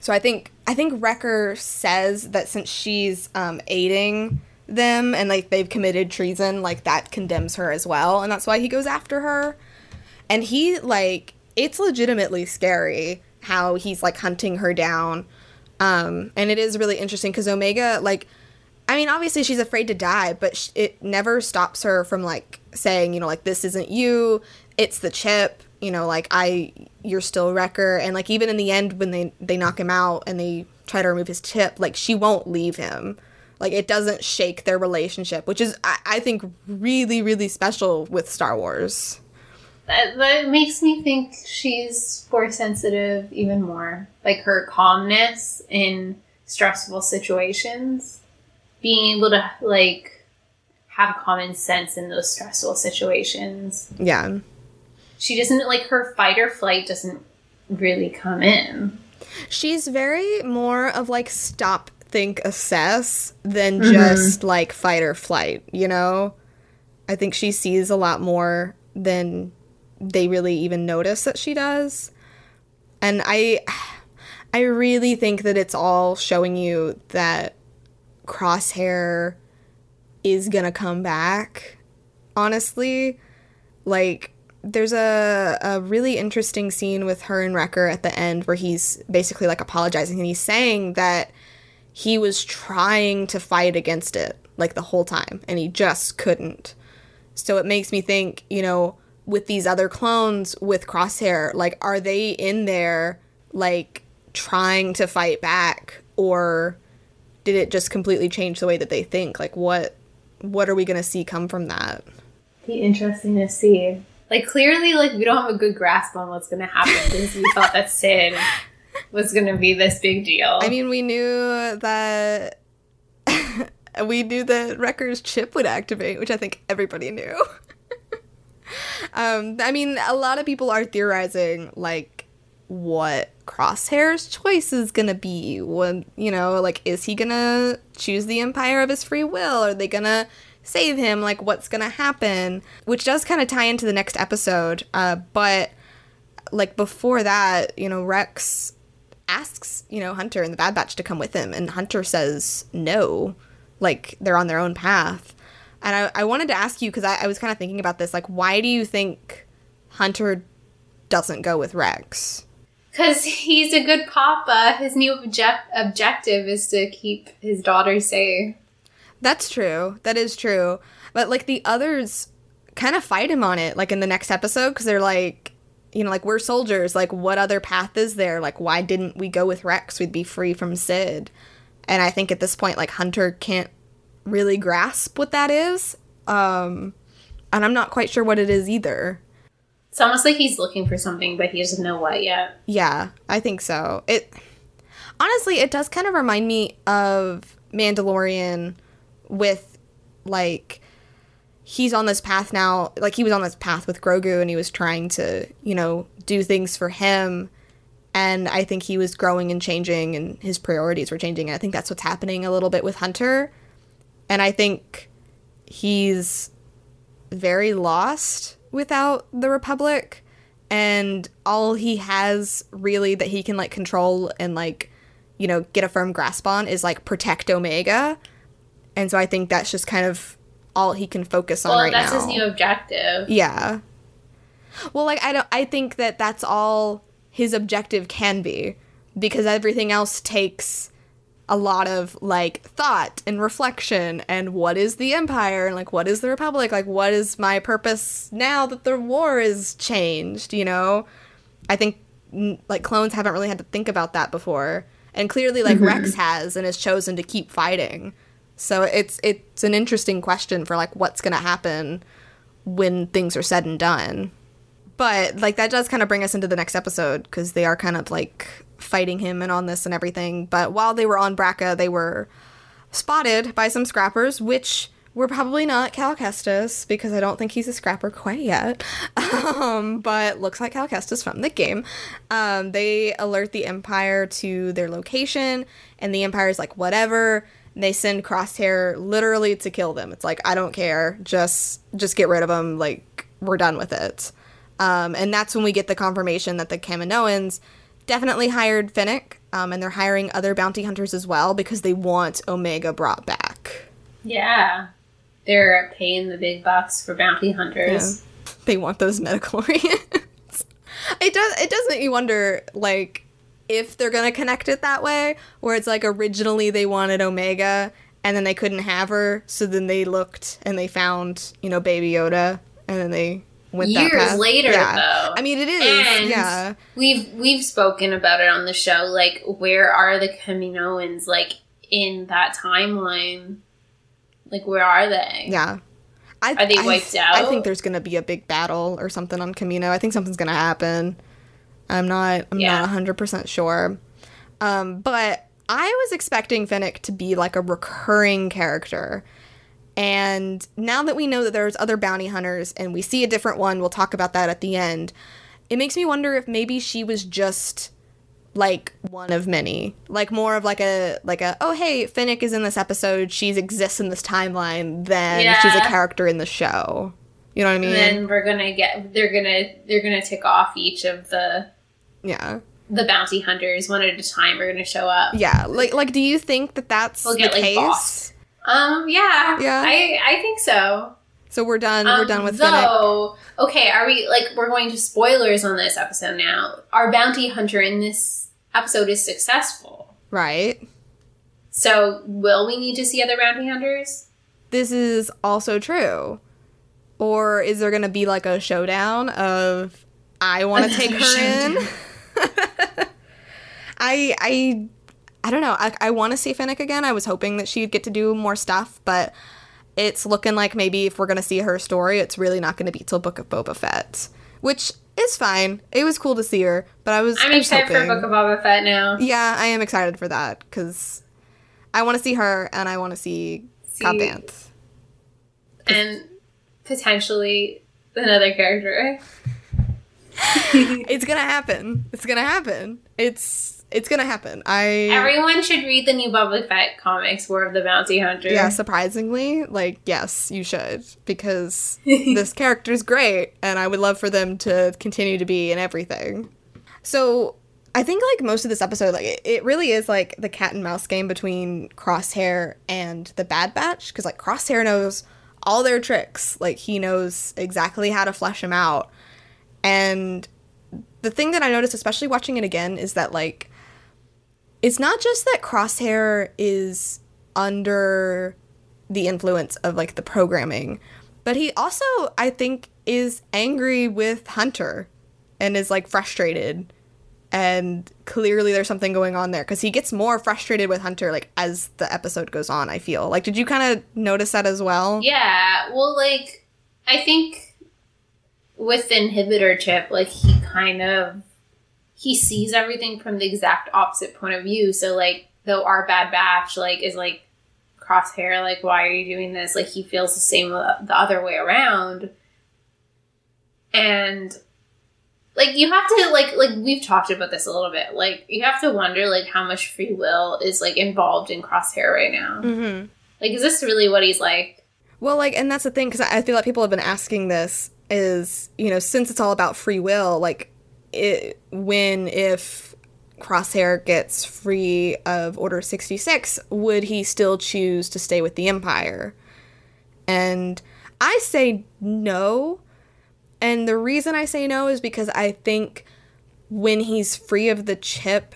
So I think I think Wrecker says that since she's um, aiding them and like they've committed treason, like that condemns her as well, and that's why he goes after her. And he like it's legitimately scary how he's like hunting her down. Um, and it is really interesting because Omega like. I mean, obviously she's afraid to die, but sh- it never stops her from like saying, you know, like this isn't you, it's the chip, you know, like I you're still Wrecker and like even in the end when they they knock him out and they try to remove his chip, like she won't leave him. Like it doesn't shake their relationship, which is I, I think really really special with Star Wars. That, that makes me think she's force sensitive even more. Like her calmness in stressful situations, being able to like have common sense in those stressful situations. Yeah. She doesn't like her fight or flight doesn't really come in. She's very more of like stop, think, assess than mm-hmm. just like fight or flight, you know? I think she sees a lot more than they really even notice that she does. And I I really think that it's all showing you that Crosshair is to come back. Honestly, like there's a, a really interesting scene with her and Wrecker at the end where he's basically like apologizing and he's saying that he was trying to fight against it like the whole time and he just couldn't. So it makes me think, you know, with these other clones with Crosshair, like are they in there like trying to fight back or did it just completely change the way that they think? Like what what are we going to see come from that? Be interesting to see. Like clearly, like we don't have a good grasp on what's going to happen because we thought that Sid was going to be this big deal. I mean, we knew that we knew that Wrecker's chip would activate, which I think everybody knew. um, I mean, a lot of people are theorizing like what Crosshair's choice is gonna be. When you know, like, is he gonna choose the Empire of his free will? Are they gonna save him? Like, what's gonna happen? Which does kind of tie into the next episode. Uh, but like before that, you know, Rex asks, you know, Hunter and the Bad Batch to come with him, and Hunter says no, like they're on their own path. And I, I wanted to ask you because I, I was kind of thinking about this, like, why do you think Hunter doesn't go with Rex? Because he's a good papa. His new object- objective is to keep his daughter safe. That's true. That is true. But like the others kind of fight him on it, like in the next episode, because they're like, you know, like we're soldiers. Like, what other path is there? Like, why didn't we go with Rex? We'd be free from Sid. And I think at this point, like Hunter can't really grasp what that is. Um, and I'm not quite sure what it is either. It's almost like he's looking for something, but he doesn't know what yet. Yeah, I think so. It honestly, it does kind of remind me of Mandalorian with like he's on this path now, like he was on this path with Grogu and he was trying to, you know, do things for him and I think he was growing and changing and his priorities were changing. And I think that's what's happening a little bit with Hunter. And I think he's very lost without the Republic and all he has really that he can like control and like you know get a firm grasp on is like protect Omega. And so I think that's just kind of all he can focus on Well, right that's now. his new objective. Yeah. Well, like I don't I think that that's all his objective can be because everything else takes a lot of like thought and reflection and what is the empire and like what is the republic? Like what is my purpose now that the war is changed you know? I think like clones haven't really had to think about that before. And clearly like mm-hmm. rex has and has chosen to keep fighting. So it's it's an interesting question for like what's going to happen when things are said and done. But like that does kind of bring us into the next episode because they are kind of like fighting him and on this and everything. But while they were on Bracca, they were spotted by some scrappers, which were probably not Cal Kestis because I don't think he's a scrapper quite yet. Um, but looks like Cal Kestis from the game. Um, they alert the Empire to their location, and the Empire's like, whatever. They send Crosshair literally to kill them. It's like, I don't care. Just just get rid of them. Like, we're done with it. Um, and that's when we get the confirmation that the Kaminoans definitely hired Fennec, um, and they're hiring other bounty hunters as well because they want Omega brought back. Yeah. They're paying the big bucks for bounty hunters. Yeah. They want those midichlorians. it does it does make me wonder like if they're gonna connect it that way, where it's like originally they wanted Omega and then they couldn't have her, so then they looked and they found, you know, Baby Yoda and then they Years later, yeah. though. I mean it is, And yeah. We've we've spoken about it on the show. Like, where are the Kaminoans? Like in that timeline, like where are they? Yeah. I, Are they I- wiped I out? think there's gonna be a big battle or something on Kamino. I think something's gonna happen. I'm not. I'm Yeah. not 100 percent sure. Um, but I was expecting Fennec to be like a recurring character. And now that we know that there's other bounty hunters and we see a different one, we'll talk about that at the end. It makes me wonder if maybe she was just like one of many like more of like a like a oh hey Fennec is in this episode she exists in this timeline then she's a character in the show you know what i mean And then we're gonna get. They're gonna. They're gonna tick off each of the yeah the bounty hunters one at a time. Are gonna show up. yeah like like do you think that that's We'll the like case boss. Um. Yeah. Yeah. I I think so. so we're done we're Um, done with Fennec though, okay, are we like we're going to spoilers on this episode now? Our bounty hunter in this episode is successful. right So will we need to see other bounty hunters? this is also true or is there gonna be like a showdown of i want to take her in. I I I don't know. I, I want to see Fennec again. I was hoping that she'd get to do more stuff, but it's looking like maybe if we're gonna see her story, it's really not gonna be till Book of Boba Fett, which is fine. It was cool to see her, but I was I'm I was excited hoping- for Book of Boba Fett now. Yeah, I am excited for that because I want to see her and I want to see, Cobb See- Vanth. And potentially another character. It's gonna happen. It's gonna happen. It's it's gonna happen. I Everyone should read the new Boba Fett comics, War of the Bounty Hunter. Yeah, surprisingly, like yes, you should because this character's great and I would love for them to continue to be in everything. So, I think like most of this episode like it, it really is like the cat and mouse game between Crosshair and the Bad Batch cuz like Crosshair knows all their tricks. Like he knows exactly how to flesh them out. And the thing that I noticed especially watching it again is that like it's not just that Crosshair is under the influence of like the programming, but he also, I think, is angry with Hunter and is like frustrated. And clearly there's something going on there because he gets more frustrated with Hunter like as the episode goes on, I feel. Like, did you kind of notice that as well? Yeah, well, like, I think with the inhibitor chip, like, he kind of he sees everything from the exact opposite point of view. So, like, though our bad batch, like, is like crosshair, like, why are you doing this? Like, he feels the same uh, the other way around, and like you have to like like we've talked about this a little bit like you have to wonder like how much free will is like involved in crosshair right now Mm-hmm. like is this really what he's like Well, like, and that's the thing because I I feel like people have been asking this is you know since it's all about free will, like, it, when if Crosshair gets free of Order sixty six, would he still choose to stay with the Empire? And I say no. And the reason I say no is because I think when he's free of the chip,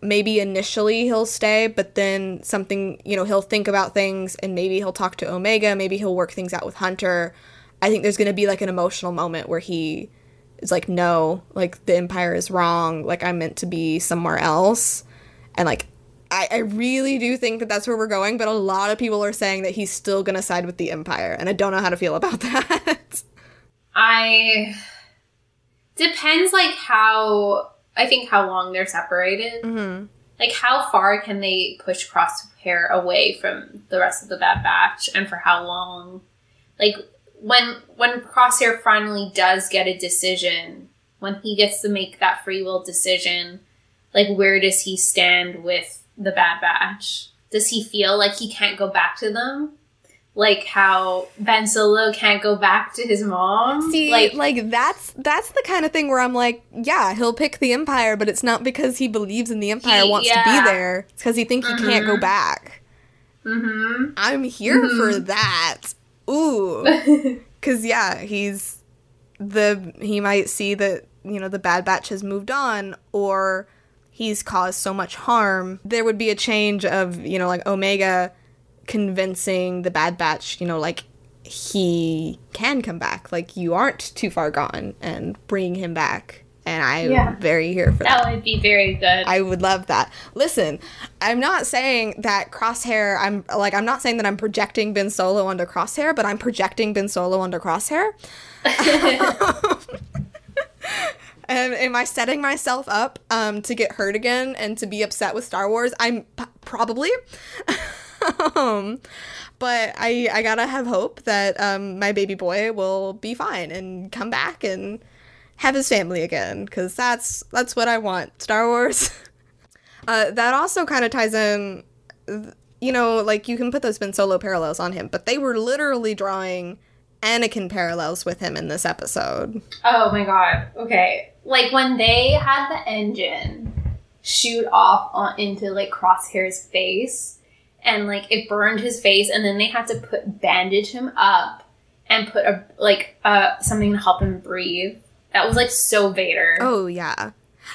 maybe initially he'll stay, but then something, you know, he'll think about things and maybe he'll talk to Omega, maybe he'll work things out with Hunter. I think there's going to be like an emotional moment where he is like, no, like the Empire is wrong. Like I'm meant to be somewhere else. And like, I, I really do think that that's where we're going, but a lot of people are saying that he's still going to side with the Empire. And I don't know how to feel about that. I depends like how I think how long they're separated. hmm Like how far can they push Crosshair away from the rest of the Bad Batch, and for how long? Like when when Crosshair finally does get a decision, when he gets to make that free will decision, like where does he stand with the Bad Batch? Does he feel like he can't go back to them? Like how Ben Solo can't go back to his mom? See, like like, that's that's the kind of thing where I'm like, yeah, he'll pick the Empire, but it's not because he believes in the Empire, He- wants to be there. It's because he thinks he can't go Mhm. back. mm-hmm. I'm here Mhm. for that. Ooh, because yeah, he's the he might see that you know the Bad Batch has moved on, or he's caused so much harm. There would be a change of you know like Omega convincing the Bad Batch, you know, like he can come back, like you aren't too far gone, and bringing him back. And I'm Yeah. very here for that. that would be very good. I would love that. Listen, I'm not saying that Crosshair. I'm like I'm not saying that I'm projecting Ben Solo onto Crosshair, but I'm projecting Ben Solo onto Crosshair. And am I setting myself up um, to get hurt again and to be upset with Star Wars? I'm p- probably. um, but I I gotta have hope that um, my baby boy will be fine and come back and have his family again because that's that's what I want. Star Wars. uh, that also kind of ties in. You know, like you can put those Ben Solo parallels on him, but they were literally drawing Anakin parallels with him in this episode. Oh my god. Okay. Like when they had the engine shoot off on, into like Crosshair's face and like it burned his face and then they had to put bandage him up and put a like uh something to help him breathe. That was like so Vader. Oh yeah,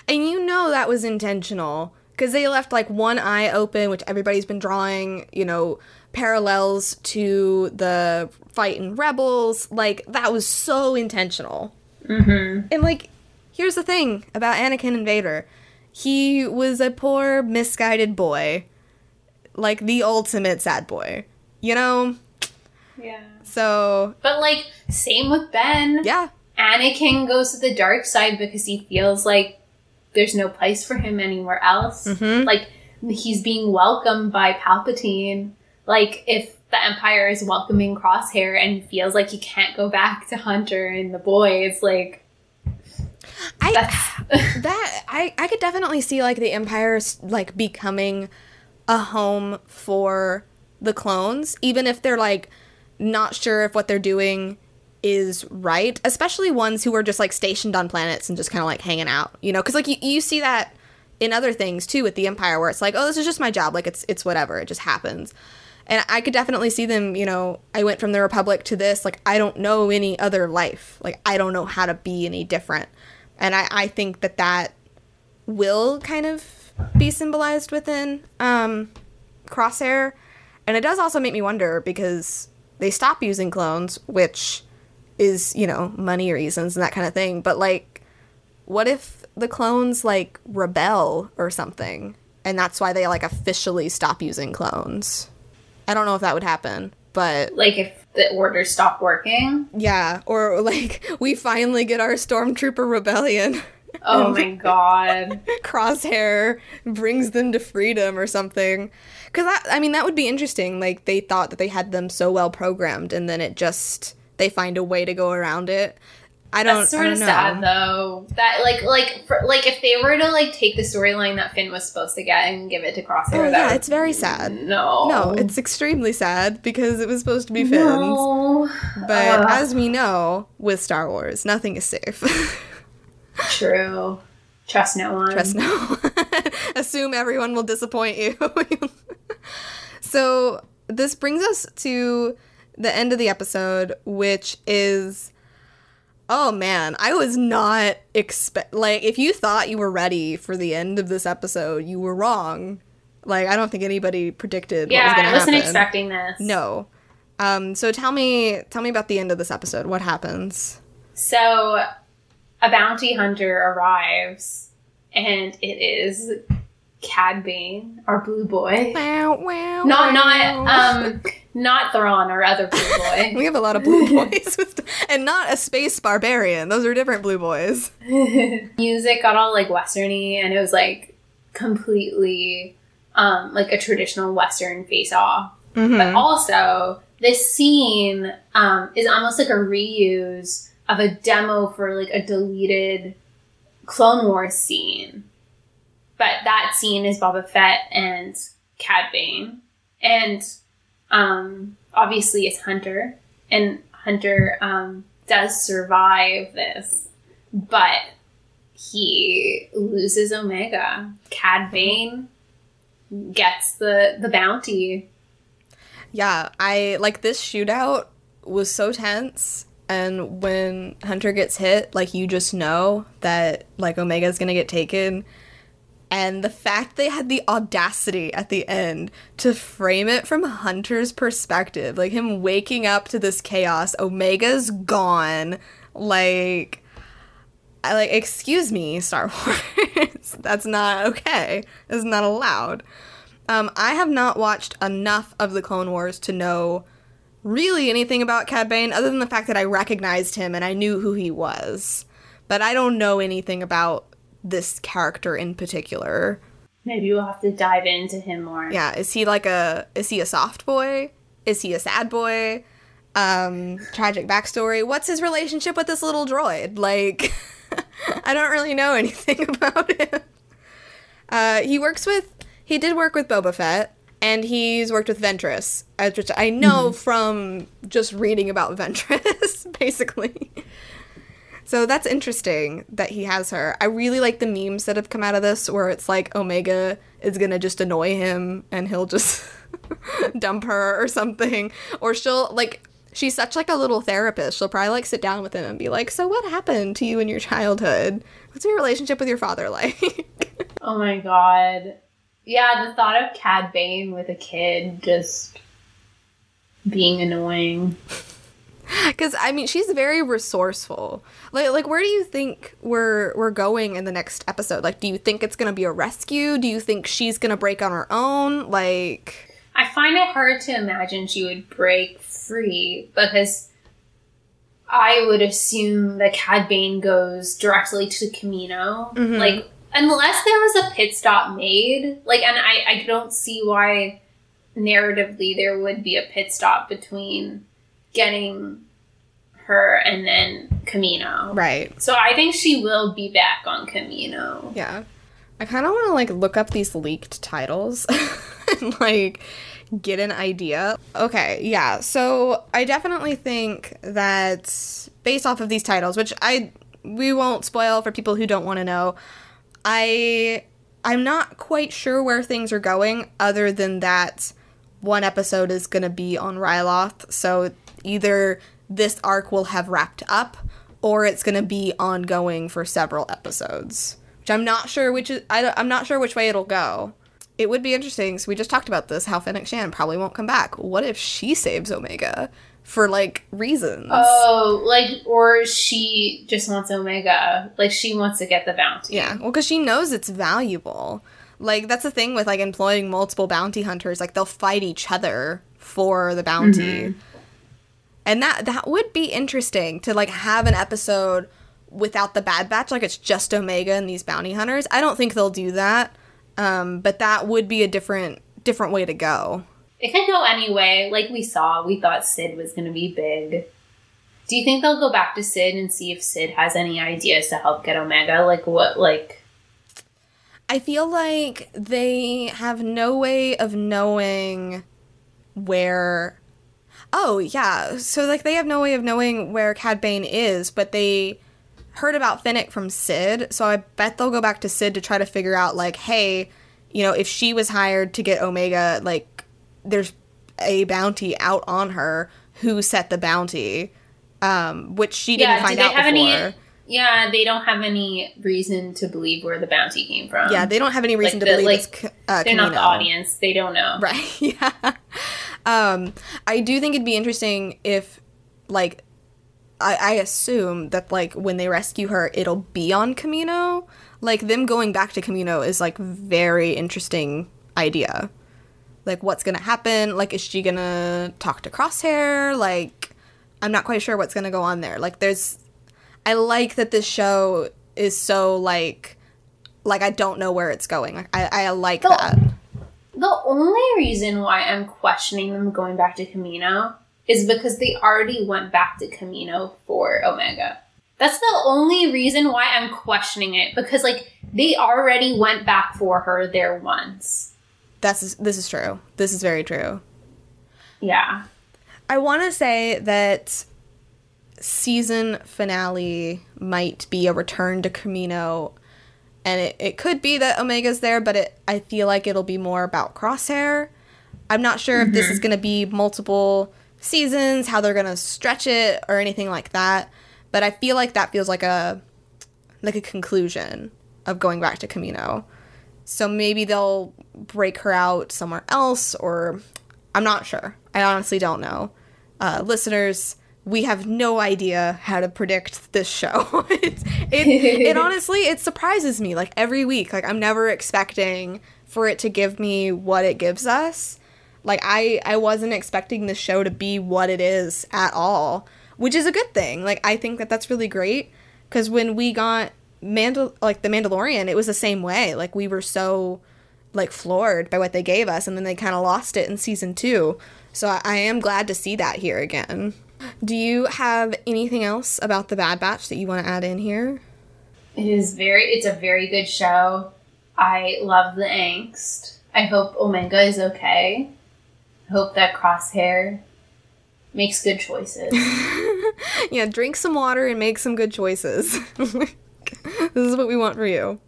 and you know that was intentional because they left like one eye open, which everybody's been drawing. You know, parallels to the fight in Rebels. Like that was so intentional. Mm-hmm. And like, here's the thing about Anakin and Vader: he was a poor, misguided boy, like the ultimate sad boy. You know, Yeah. so But like same with Ben. yeah, Anakin goes to the dark side because he feels like there's no place for him anywhere else. Mhm. Like he's being welcomed by Palpatine. Like if the Empire is welcoming Crosshair and he feels like he can't go back to Hunter and the boys, like I that I I could definitely see like the Empire's like becoming a home for the clones, even if they're like not sure if what they're doing is right, especially ones who are just like stationed on planets and just kind of like hanging out, you know, because like you, you see that in other things too with the Empire where it's like, oh, this is just my job, like it's it's whatever, it just happens. And I could definitely see them, you know, I went from the Republic to this, like I don't know any other life. Like I don't know how to be any different. And I, I think that that will kind of be symbolized within um, Crosshair. And it does also make me wonder because they stop using clones, which is, you know, money reasons and that kind of thing. But like, what if the clones like rebel or something? And that's why they like officially stop using clones. I don't know if that would happen, but like if the orders stop working. yeah. Or like, we finally get our Stormtrooper rebellion. Oh my god. crosshair brings them to freedom or something because that i mean that would be interesting like they thought that they had them so well programmed and then it just they find a way to go around it i don't That's sort of know. sad though. That like like for, like if they were to like take the storyline that Finn was supposed to get and give it to Crosshair, Oh, yeah, would- it's very sad. No, no it's extremely sad because it was supposed to be Finn's. No. but Ugh. as we know with star wars nothing is safe True. Trust no one. Trust no. one. Assume everyone will disappoint you. so this brings us to the end of the episode, which is oh man, I was not expect like if you thought you were ready for the end of this episode, you were wrong. Like I don't think anybody predicted what was Yeah, I wasn't happen. expecting this. No. Um, so tell me, tell me about the end of this episode. What happens? So a bounty hunter arrives, and it is Cad Bane, our blue boy. Wow, wow. Not wow. not um Not Thrawn, or other blue boy. We have a lot of blue boys, with, and not a space barbarian. Those are different blue boys. Music got all like westerny, and it was like completely um, like a traditional western face off. Mhm. But also, this scene um, is almost like a reuse of a demo for like a deleted Clone Wars scene. But that scene is Boba Fett and Cad Bane. And um, obviously it's Hunter. And Hunter um, does survive this. But he loses Omega. Cad Bane gets the, the bounty. Yeah, I like this shootout was so tense. And when Hunter gets hit, like you just know that like Omega's gonna get taken. And the fact they had the audacity at the end to frame it from Hunter's perspective, like him waking up to this chaos, Omega's gone. Like, I like, excuse me, Star Wars. That's not okay. That's not allowed. Um, I have not watched enough of the Clone Wars to know really anything about Cad Bane other than the fact that I recognized him and I knew who he was. But I don't know anything about this character in particular. Maybe we'll have to dive into him more. Yeah, is he like a is he a soft boy? Is he a sad boy? Um, tragic backstory. What's his relationship with this little droid? Like, I don't really know anything about him. Uh, he works with he did work with Boba Fett, and he's worked with Ventress, uh, which I know from just reading about Ventress, basically. So that's interesting that he has her. I really like the memes that have come out of this where it's like Omega is gonna just annoy him and he'll just dump her or something. Or she'll like she's such like a little therapist. She'll probably like sit down with him and be like, So what happened to you in your childhood? What's your relationship with your father like? Oh my god. Yeah, the thought of Cad Bane with a kid just being annoying. Because I mean, she's very resourceful. Like, like where do you think we're we're going in the next episode? Like, do you think it's gonna be a rescue? Do you think she's gonna break on her own? Like, I find it hard to imagine she would break free because I would assume that Cad Bane goes directly to Kamino. Mhm. Like, unless there was a pit stop made, like, and I, I don't see why narratively there would be a pit stop between getting her and then Kamino. right? So I think she will be back on Kamino. Yeah. I kind of want to like look up these leaked titles and like get an idea. Okay, yeah. So I definitely think that based off of these titles, which I we won't spoil for people who don't want to know, I I'm not quite sure where things are going other than that one episode is going to be on Ryloth. So either this arc will have wrapped up or it's going to be ongoing for several episodes. Which I'm not sure which is I, i'm not sure which way it'll go. It would be interesting. So we just talked about this how Fennec Shand probably won't come back. What if she saves Omega for like reasons? Oh, like, or she just wants Omega. Like, she wants to get the bounty. Yeah, well, because she knows it's valuable. Like that's the thing with like employing multiple bounty hunters. Like they'll fight each other for the bounty, mm-hmm. And that that would be interesting to like have an episode without the Bad Batch. Like it's just Omega and these bounty hunters. I don't think they'll do that, um, but that would be a different different way to go. It could go anyway. Like we saw, we thought Sid was going to be big. Do you think they'll go back to Sid and see if Sid has any ideas to help get Omega? Like, what, like, I feel like they have no way of knowing where. Oh, yeah. So, like, they have no way of knowing where Cad Bane is, but they heard about Fennec from Sid. So, I bet they'll go back to Sid to try to figure out, like, hey, you know, if she was hired to get Omega, like, there's a bounty out on her. Who set the bounty? Um, which she didn't yeah, find out before. any? Yeah, they don't have any reason to believe where the bounty came from. yeah, they don't have any reason Like to the- believe like, it's uh, they're not the audience. They don't know. Right. Yeah. Um, I do think it'd be interesting if, like, I, I assume that like when they rescue her, it'll be on Kamino. Like them going back to Kamino is like very interesting idea. like what's gonna happen. Like, is she gonna talk to Crosshair? Like, I'm not quite sure what's gonna go on there. Like, there's, I like that this show is so like, like I don't know where it's going. Like, I, I like The- that. The only reason why I'm questioning them going back to Kamino is because they already went back to Kamino for Omega. That's the only reason why I'm questioning it because like they already went back for her there once. That's this is true. This is very true. Yeah. I want to say that season finale might be a return to Kamino, and it, it could be that Omega's there, but it I feel like it'll be more about Crosshair. I'm not sure if this is going to be multiple seasons, how they're going to stretch it, or anything like that. But I feel like that feels like a like a conclusion of going back to Kamino. So maybe they'll break her out somewhere else, or I'm not sure. I honestly don't know. Uh, listeners, we have no idea how to predict this show. it's, it, it honestly, it surprises me like every week. Like I'm never expecting for it to give me what it gives us. Like I, I wasn't expecting this show to be what it is at all, which is a good thing. Like I think that that's really great because when we got Mandal like the Mandalorian, it was the same way. Like we were so like floored by what they gave us, and then they kind of lost it in season two. So I, I am glad to see that here again. Do you have anything else about the Bad Batch that you want to add in here? It is very it's a very good show. I love the angst. I hope Omega is okay. I hope that Crosshair makes good choices. yeah, drink some water and make some good choices. this is what we want for you.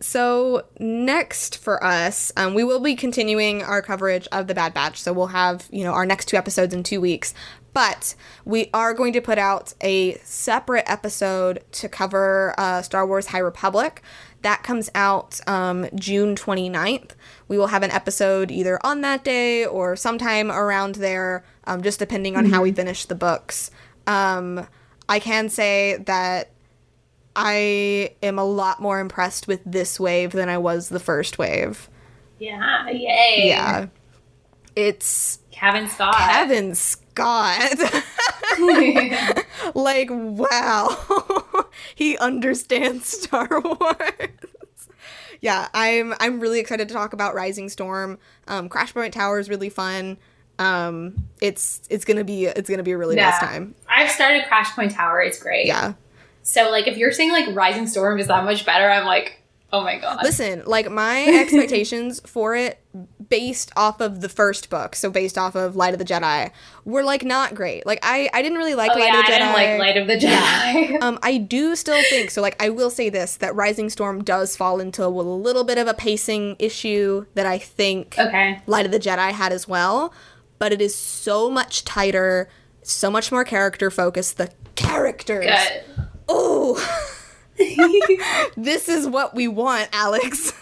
So, next for us, um, we will be continuing our coverage of The Bad Batch. So, we'll have, you know, our next two episodes in two weeks. But we are going to put out a separate episode to cover uh, Star Wars High Republic. That comes out um, June 29th. We will have an episode either on that day or sometime around there, um, just depending on how we finish the books. Um, I can say that I am a lot more impressed with this wave than I was the first wave. yeah, yay. Yeah. It's Cavan Scott. Cavan Scott. like, wow. he understands Star Wars. yeah, I'm I'm really excited to talk about Rising Storm. Um, Crash Point Tower is really fun. Um, it's it's gonna be it's gonna be a really nice time. I've started Crash Point Tower. It's great. Yeah. So like if you're saying like Rising Storm is that much better, I'm like, oh my god. Listen, like my expectations for it based off of the first book, so based off of Light of the Jedi, were like not great. Like I I didn't really like oh Light yeah, of the I Jedi. didn't like Light of the Jedi. um, I do still think so. Like, I will say this: that Rising Storm does fall into a little bit of a pacing issue that I think okay. Light of the Jedi had as well. But it is so much tighter, so much more character focused. The characters, Good. oh, this is what we want, Alex.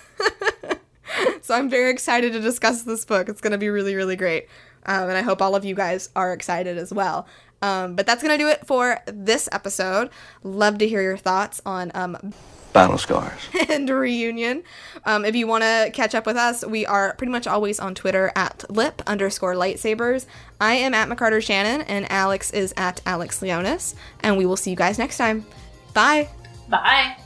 so I'm very excited to discuss this book. It's going to be really, really great. Um, and I hope all of you guys are excited as well. Um, but that's going to do it for this episode. Love to hear your thoughts on um, Battle scars. and reunion. Um, if you want to catch up with us, we are pretty much always on Twitter at lip underscore lightsabers. I am at McCarter Shannon, and Alex is at Alex Leonis. And we will see you guys next time. Bye. Bye.